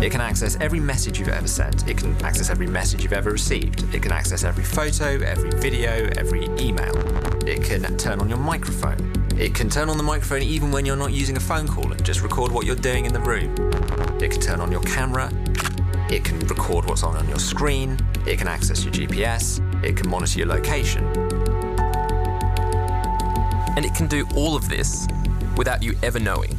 It can access every message you've ever sent. It can access every message you've ever received. It can access every photo, every video, every email. It can turn on your microphone. It can turn on the microphone even when you're not using a phone call and just record what you're doing in the room. It can turn on your camera. It can record what's on your screen. It can access your GPS. It can monitor your location. And it can do all of this without you ever knowing.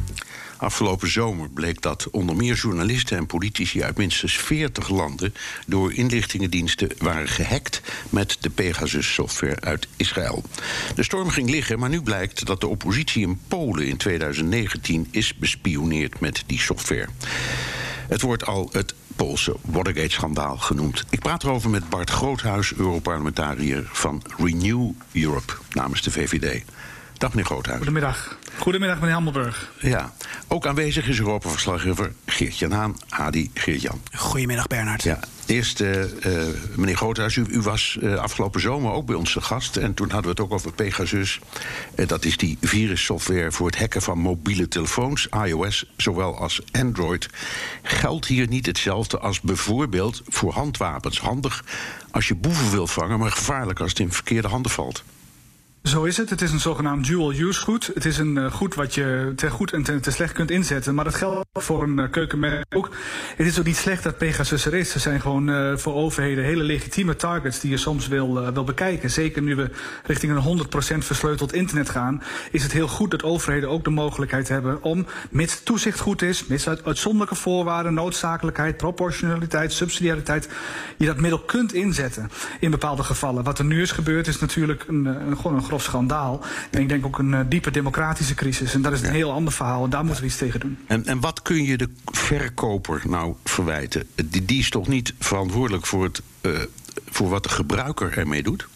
Afgelopen zomer bleek dat onder meer journalisten en politici uit minstens 40 landen door inlichtingendiensten waren gehackt met de Pegasus-software uit Israël. De storm ging liggen, maar nu blijkt dat de oppositie in Polen in 2019 is bespioneerd met die software. Het wordt al het Poolse Watergate-schandaal genoemd. Ik praat erover met Bart Groothuis, Europarlementariër van Renew Europe namens de VVD. Dag meneer Groothuis. Goedemiddag. Goedemiddag meneer Hammelburg. Ja, ook aanwezig is Europa-verslaggever Geert-Jan Haan, Hadi Geert-Jan. Goedemiddag Bernard. Ja, eerst uh, uh, meneer Groothuis, u, u was uh, afgelopen zomer ook bij ons te gast. En toen hadden we het ook over Pegasus. dat is die virussoftware voor het hacken van mobiele telefoons, iOS, zowel als Android. Geldt hier niet hetzelfde als bijvoorbeeld voor handwapens? Handig als je boeven wil vangen, maar gevaarlijk als het in verkeerde handen valt. Zo is het. Het is een zogenaamd dual-use goed. Het is een uh, goed wat je te goed en te, slecht kunt inzetten. Maar dat geldt voor een uh, keukenmerk ook. Het is ook niet slecht dat Pegasus er is. Ze zijn gewoon uh, voor overheden hele legitieme targets die je soms wil, wil bekijken. Zeker nu we richting een 100% versleuteld internet gaan, is het heel goed dat overheden ook de mogelijkheid hebben om, mits toezicht goed is, mits uit, uitzonderlijke voorwaarden, noodzakelijkheid, proportionaliteit, subsidiariteit, je dat middel kunt inzetten in bepaalde gevallen. Wat er nu is gebeurd is natuurlijk een, een, gewoon een grof schandaal. En ik denk ook een uh, diepe democratische crisis. En dat is een ja. heel ander verhaal. En daar moeten we iets tegen doen. En, en wat kun je de verkoper nou verwijten? Die, die is toch niet verantwoordelijk voor, het, uh, voor wat de gebruiker ermee doet?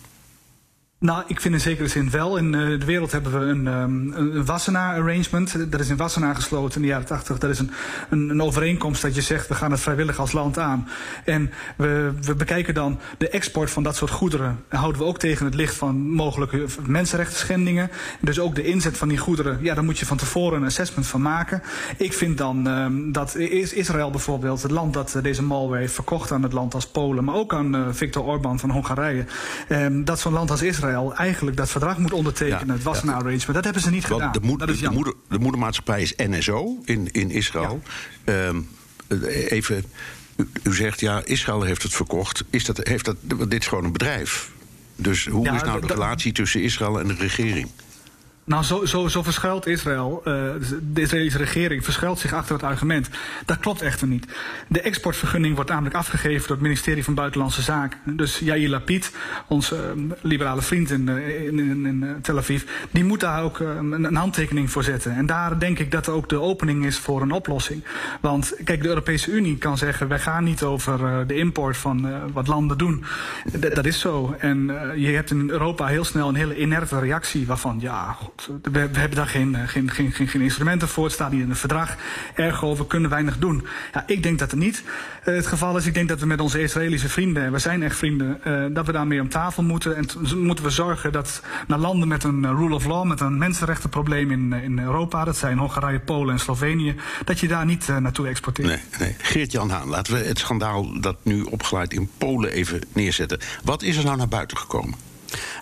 Nou, ik vind in zekere zin wel. In uh, de wereld hebben we een, um, een Wassenaar-arrangement. Dat is in Wassenaar gesloten in de jaren 80. Dat is een, een, een, overeenkomst dat je zegt, we gaan het vrijwillig als land aan. En we, we bekijken dan de export van dat soort goederen. En houden we ook tegen het licht van mogelijke mensenrechten schendingen. Dus ook de inzet van die goederen, ja, daar moet je van tevoren een assessment van maken. Ik vind dan um, dat Israël bijvoorbeeld, het land dat deze malware heeft verkocht aan het land als Polen, maar ook aan uh, Viktor Orbán van Hongarije, um, dat zo'n land als Israël eigenlijk dat verdrag moet ondertekenen, ja, het Wassenaar ja. Arrangement. Dat hebben ze niet Want gedaan. De, moed, de, moeder, de moedermaatschappij is NSO in, in Israël. Ja. Um, even, u, u, zegt ja, Israël heeft het verkocht. Is dat, heeft dat, dit is gewoon een bedrijf. Dus hoe is nou de relatie tussen Israël en de regering? Nou, zo, zo, zo verschuilt Israël, uh, de Israëlische regering verschuilt zich achter het argument. Dat klopt echter niet. De exportvergunning wordt namelijk afgegeven door het ministerie van Buitenlandse Zaken. Dus Yair Lapid, onze uh, liberale vriend in, uh, in, in, in, Tel Aviv, die moet daar ook een, een, handtekening voor zetten. En daar denk ik dat er ook de opening is voor een oplossing. Want kijk, de Europese Unie kan zeggen, wij gaan niet over de import van wat landen doen. Dat is zo. En je hebt in Europa heel snel een hele inerte reactie waarvan, ja, we, we, hebben daar geen, geen, geen, geen, geen instrumenten voor. Het staat niet in het verdrag. Ergo, we kunnen weinig doen. Ja, ik denk dat het niet uh, het geval is. Ik denk dat we met onze Israëlische vrienden, en we zijn echt vrienden, uh, dat we daarmee om tafel moeten. En moeten we zorgen dat naar landen met een rule of law, met een mensenrechtenprobleem in, in Europa, dat zijn Hongarije, Polen en Slovenië, dat je daar niet uh, naartoe exporteert. Nee, nee. Geert-Jan Haan, laten we het schandaal dat nu opgeleid in Polen even neerzetten. Wat is er nou naar buiten gekomen?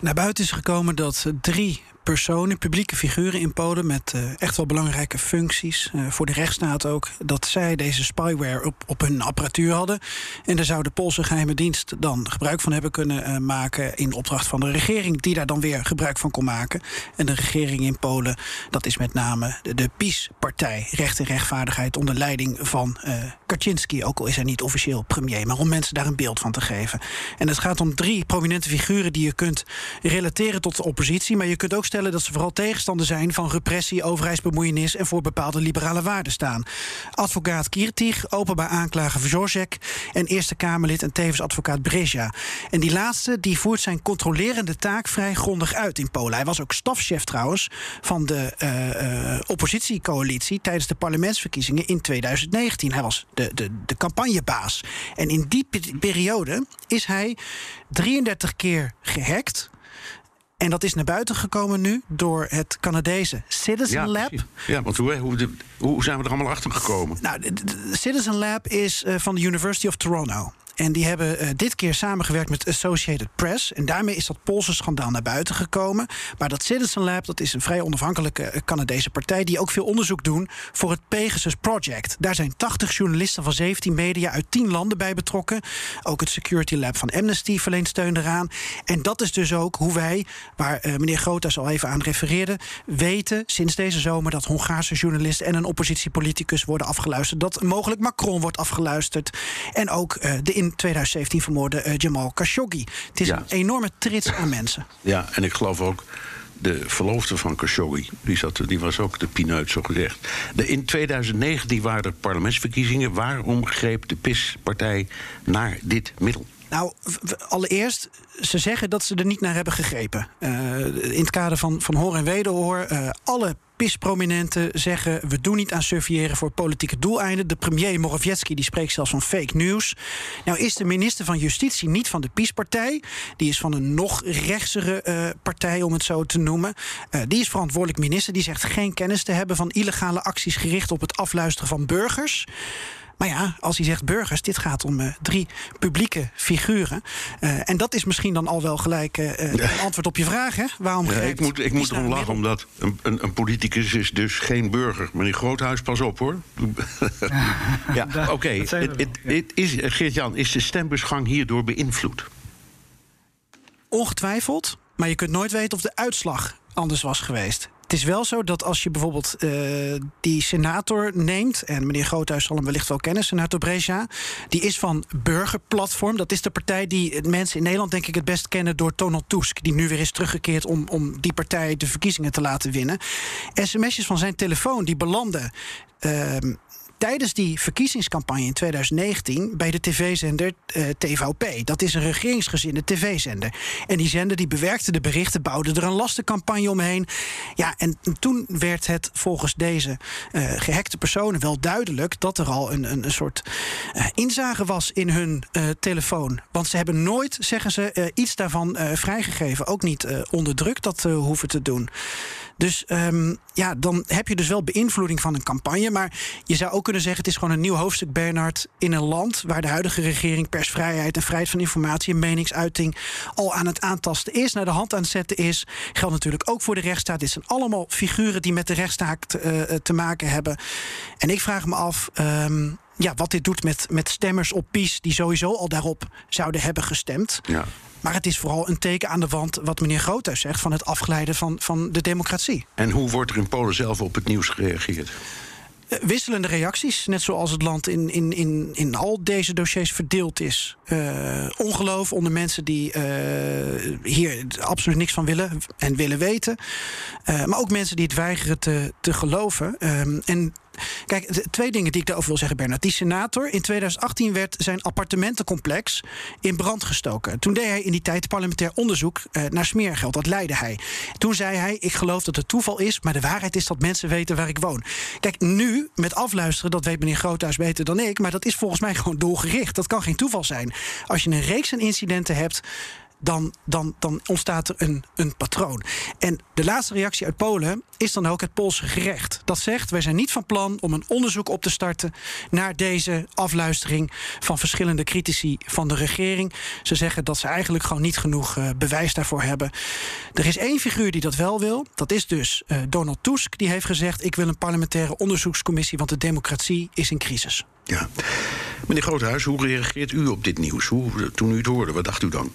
Naar buiten is gekomen dat drie personen, publieke figuren in Polen met uh, echt wel belangrijke functies, uh, voor de rechtsstaat ook, dat zij deze spyware op, op hun apparatuur hadden. En daar zou de Poolse geheime dienst dan gebruik van hebben kunnen uh, maken in opdracht van de regering, die daar dan weer gebruik van kon maken. En de regering in Polen, dat is met name de, de PiS-partij, Recht en Rechtvaardigheid, onder leiding van Kaczynski, ook al is hij niet officieel premier, maar om mensen daar een beeld van te geven. En het gaat om drie prominente figuren die je kunt relateren tot de oppositie, maar je kunt ook dat ze vooral tegenstander zijn van repressie, overheidsbemoeienis en voor bepaalde liberale waarden staan. Advocaat Kirtig, openbaar aanklager Vjozek en Eerste Kamerlid en tevens advocaat Breja. En die laatste die voert zijn controlerende taak vrij grondig uit in Polen. Hij was ook stafchef trouwens van de uh, uh, oppositiecoalitie tijdens de parlementsverkiezingen in 2019. Hij was de, de, de campagnebaas. En in die periode is hij 33 keer gehackt. En dat is naar buiten gekomen nu door het Canadese Citizen ja, Lab. Precies. Ja, want hoe, hoe, hoe, zijn we er allemaal achter gekomen? Nou, Citizen Lab is uh, van de University of Toronto. En die hebben uh, dit keer samengewerkt met Associated Press. En daarmee is dat Poolse schandaal naar buiten gekomen. Maar dat Citizen Lab, dat is een vrij onafhankelijke uh, Canadese partij... die ook veel onderzoek doen voor het Pegasus Project. Daar zijn 80 journalisten van 17 media uit 10 landen bij betrokken. Ook het Security Lab van Amnesty verleent steun eraan. En dat is dus ook hoe wij, waar uh, meneer Groothuis al even aan refereerde... weten sinds deze zomer dat Hongaarse journalisten... en een oppositiepoliticus worden afgeluisterd. Dat mogelijk Macron wordt afgeluisterd. En ook de in 2017 vermoorde uh, Jamal Khashoggi. Het is ja. een enorme trits aan mensen. Ja, en ik geloof ook de verloofde van Khashoggi, die, zat, die was ook de pineut, zo gezegd. De, in 2019 waren er parlementsverkiezingen. Waarom greep de PIS-partij naar dit middel? Nou, allereerst, ze zeggen dat ze er niet naar hebben gegrepen. Uh, in het kader van, van hoor en wederhoor. Uh, alle PIS-prominenten zeggen... we doen niet aan surveilleren voor politieke doeleinden. De premier Morawiecki die spreekt zelfs van fake news. Nou is de minister van Justitie niet van de PIS-partij. Die is van een nog rechtsere uh, partij, om het zo te noemen. Uh, die is verantwoordelijk minister. Die zegt geen kennis te hebben van illegale acties... gericht op het afluisteren van burgers. Maar ja, als hij zegt burgers, dit gaat om uh, drie publieke figuren. Uh, en dat is misschien dan al wel gelijk uh, een antwoord op je vraag, hè? Waarom ja, ik moet, ik moet erom lachen, omdat een, een, een, politicus is dus geen burger. Meneer Groothuis, pas op hoor. ja, oké. Okay. Geert-Jan, is de stembusgang hierdoor beïnvloed? Ongetwijfeld. Maar je kunt nooit weten of de uitslag anders was geweest. Het is wel zo dat als je bijvoorbeeld uh, die senator neemt... en meneer Groothuis zal hem wellicht wel kennen, senator Breja... die is van Burgerplatform. Dat is de partij die mensen in Nederland denk ik het best kennen... door Donald Tusk, die nu weer is teruggekeerd... om, om die partij de verkiezingen te laten winnen. SMS'jes van zijn telefoon die belanden... Uh, tijdens die verkiezingscampagne in 2019 bij de tv-zender uh, TVP. Dat is een regeringsgezinde tv-zender. En die zender die bewerkte de berichten, bouwde er een lastencampagne omheen. Ja, en toen werd het volgens deze uh, gehackte personen wel duidelijk dat er al een, een, soort uh, inzage was in hun telefoon. Want ze hebben nooit, zeggen ze, iets daarvan vrijgegeven. Ook niet onder druk dat hoeven te doen. Dus um, ja, dan heb je dus wel beïnvloeding van een campagne. Maar je zou ook kunnen zeggen: het is gewoon een nieuw hoofdstuk, Bernard. In een land waar de huidige regering persvrijheid en vrijheid van informatie en meningsuiting al aan het aantasten is, naar de hand aan het zetten is. Geldt natuurlijk ook voor de rechtsstaat. Dit zijn allemaal figuren die met de rechtsstaat uh, te maken hebben. En ik vraag me af. Um, ja, wat dit doet met, met stemmers op PiS die sowieso al daarop zouden hebben gestemd. Ja. Maar het is vooral een teken aan de wand, wat meneer Groothuis zegt, van het afglijden van, van de democratie. En hoe wordt er in Polen zelf op het nieuws gereageerd? Wisselende reacties. Net zoals het land in, in, in, in al deze dossiers verdeeld is. Uh, ongeloof onder mensen die uh, hier absoluut niks van willen en willen weten. Maar ook mensen die het weigeren te, te geloven. en Kijk, twee dingen die ik daarover wil zeggen, Bernard. Die senator, in 2018 werd zijn appartementencomplex in brand gestoken. Toen deed hij in die tijd parlementair onderzoek uh, naar smeergeld. Dat leidde hij. Toen zei hij: Ik geloof dat het toeval is, maar de waarheid is dat mensen weten waar ik woon. Kijk, nu met afluisteren, dat weet meneer Groothuis beter dan ik, maar dat is volgens mij gewoon doelgericht. Dat kan geen toeval zijn. Als je een reeks aan incidenten hebt dan, dan, dan ontstaat er een, een patroon. En de laatste reactie uit Polen is dan ook het Poolse gerecht. Dat zegt, wij zijn niet van plan om een onderzoek op te starten... naar deze afluistering van verschillende critici van de regering. Ze zeggen dat ze eigenlijk gewoon niet genoeg uh, bewijs daarvoor hebben. Er is één figuur die dat wel wil. Dat is dus uh, Donald Tusk. Die heeft gezegd, ik wil een parlementaire onderzoekscommissie... want de democratie is in crisis. Ja. Meneer Groothuis, hoe reageert u op dit nieuws? Hoe, toen u het hoorde, wat dacht u dan?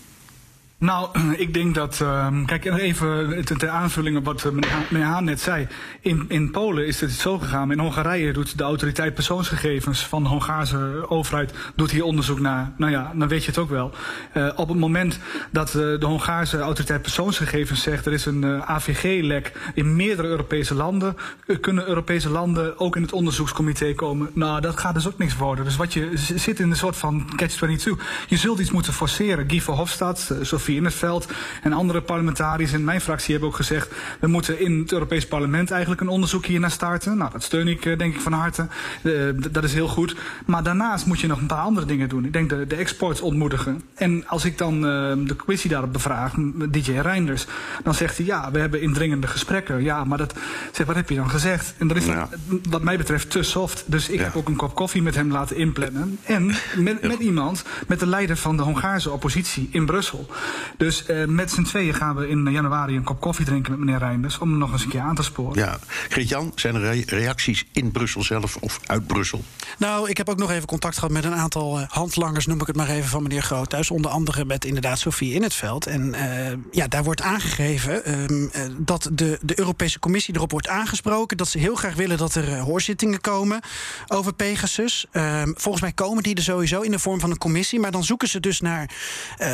Nou, ik denk dat. Uh, kijk, even ter aanvulling op wat meneer Haan net zei. In, in Polen is het zo gegaan. In Hongarije doet de autoriteit persoonsgegevens van de Hongaarse overheid. doet hier onderzoek naar. Nou ja, dan weet je het ook wel. Uh, op het moment dat uh, de Hongaarse autoriteit persoonsgegevens zegt. er is een AVG-lek in meerdere Europese landen. kunnen Europese landen ook in het onderzoekscomité komen? Nou, dat gaat dus ook niks worden. Dus wat je zit in een soort van catch-22. Je zult iets moeten forceren. Guy Verhofstadt, Sofie in het veld. En andere parlementariërs in mijn fractie hebben ook gezegd... we moeten in het Europees parlement eigenlijk een onderzoek hier naar starten. Nou, dat steun ik denk ik van harte. Uh, dat is heel goed. Maar daarnaast moet je nog een paar andere dingen doen. Ik denk de, de exports ontmoedigen. En als ik dan uh, de commissie daarop bevraag, DJ Reinders... dan zegt hij, ja, we hebben indringende gesprekken. Ja, maar dat, zeg, wat heb je dan gezegd? En dat is ja. wat mij betreft te soft. Dus ik ja. heb ook een kop koffie met hem laten inplannen. En met, met iemand, met de leider van de Hongaarse oppositie in Brussel. Dus uh, met z'n tweeën gaan we in januari een kop koffie drinken met meneer Reinders... om hem nog eens een keer aan te sporen. Ja. Geert-Jan, zijn er re reacties in Brussel zelf of uit Brussel? Nou, ik heb ook nog even contact gehad met een aantal uh, handlangers... noem ik het maar even, van meneer Groothuis. Onder andere met inderdaad Sofie in het veld. En uh, ja, daar wordt aangegeven um, dat de, de Europese Commissie erop wordt aangesproken... dat ze heel graag willen dat er hoorzittingen komen over Pegasus. Um, volgens mij komen die er sowieso in de vorm van een commissie. Maar dan zoeken ze dus naar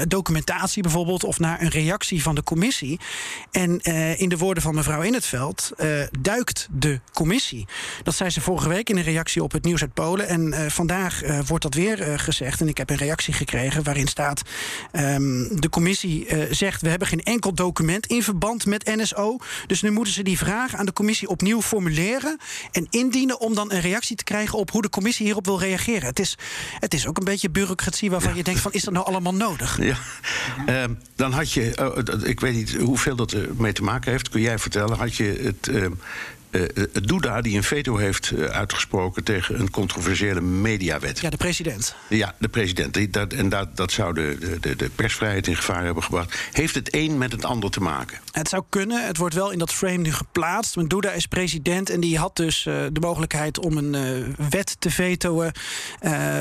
documentatie bijvoorbeeld... of naar een reactie van de commissie. En uh, in de woorden van mevrouw In het Veld uh, duikt de commissie. Dat zei ze vorige week in een reactie op het nieuws uit Polen. En uh, vandaag wordt dat weer gezegd. En ik heb een reactie gekregen waarin staat... Um, de commissie zegt, we hebben geen enkel document in verband met NSO. Dus nu moeten ze die vraag aan de commissie opnieuw formuleren... en indienen om dan een reactie te krijgen op hoe de commissie hierop wil reageren. Het is, het is ook een beetje bureaucratie waarvan ja. je denkt van, is dat nou allemaal nodig? Ja. Uh, dan had je, uh, ik weet niet hoeveel dat ermee te maken heeft, kun jij vertellen, had je het. Uh, Duda die een veto heeft uh, uitgesproken tegen een controversiële mediawet. Ja, de president. Ja, de president. Dat, en dat, dat zou de, de, de persvrijheid in gevaar hebben gebracht. Heeft het een met het ander te maken? Het zou kunnen. Het wordt wel in dat frame nu geplaatst. Want Duda is president en die had dus uh, de mogelijkheid om een wet te vetoen.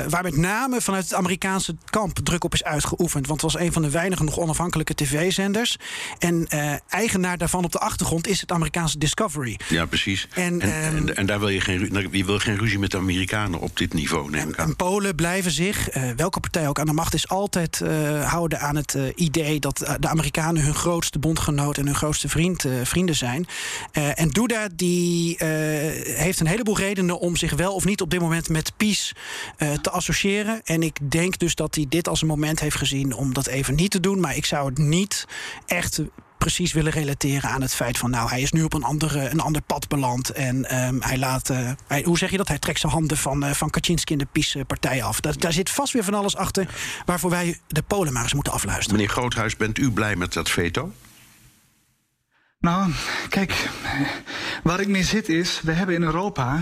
waar met name vanuit het Amerikaanse kamp druk op is uitgeoefend. Want het was een van de weinige nog onafhankelijke tv-zenders. En eigenaar daarvan op de achtergrond is het Amerikaanse Discovery. Ja, precies. En, en, en, en, daar wil je geen, je wil geen ruzie met de Amerikanen op dit niveau, neem ik aan. En Polen blijven zich, uh, welke partij ook aan de macht is, altijd uh, houden aan het uh, idee dat de Amerikanen hun grootste bondgenoot en hun grootste vriend, vrienden zijn. en Duda die heeft een heleboel redenen om zich wel of niet op dit moment met PiS te associëren. En ik denk dus dat hij dit als een moment heeft gezien om dat even niet te doen. Maar ik zou het niet echt precies willen relateren aan het feit van, nou, hij is nu op een, andere, een ander pad beland. En um, hij laat, uh, hij, hoe zeg je dat? Hij trekt zijn handen van, uh, van Kaczynski en de PiS-partij af. Dat, daar zit vast weer van alles achter waarvoor wij de Polen maar eens moeten afluisteren. Meneer Groothuis, bent u blij met dat veto? Nou, kijk, waar ik mee zit is, we hebben in Europa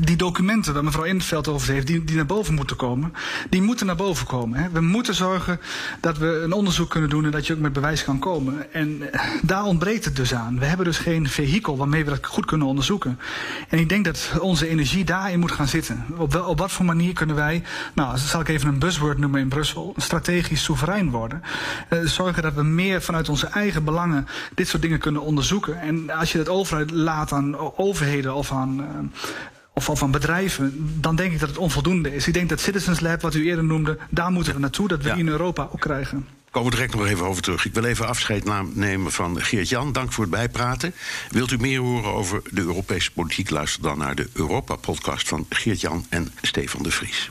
die documenten waar mevrouw Intveld over heeft, die, die naar boven moeten komen, die moeten naar boven komen. Hè. We moeten zorgen dat we een onderzoek kunnen doen en dat je ook met bewijs kan komen. En daar ontbreekt het dus aan. We hebben dus geen vehikel waarmee we dat goed kunnen onderzoeken. En ik denk dat onze energie daarin moet gaan zitten. Op, wel, op wat voor manier kunnen wij, nou, zal ik even een buzzword noemen in Brussel, strategisch soeverein worden. Uh, zorgen dat we meer vanuit onze eigen belangen dit soort dingen kunnen onderzoeken. En als je dat over laat aan overheden of aan. Uh, of, of aan bedrijven, dan denk ik dat het onvoldoende is. Ik denk dat Citizens Lab, wat u eerder noemde, daar moeten we naartoe. Dat we ja. in Europa ook krijgen. Komen we direct nog even over terug. Ik wil even afscheid nemen van Geert-Jan. Dank voor het bijpraten. Wilt u meer horen over de Europese politiek? Luister dan naar de Europa-podcast van Geert-Jan en Stefan de Vries.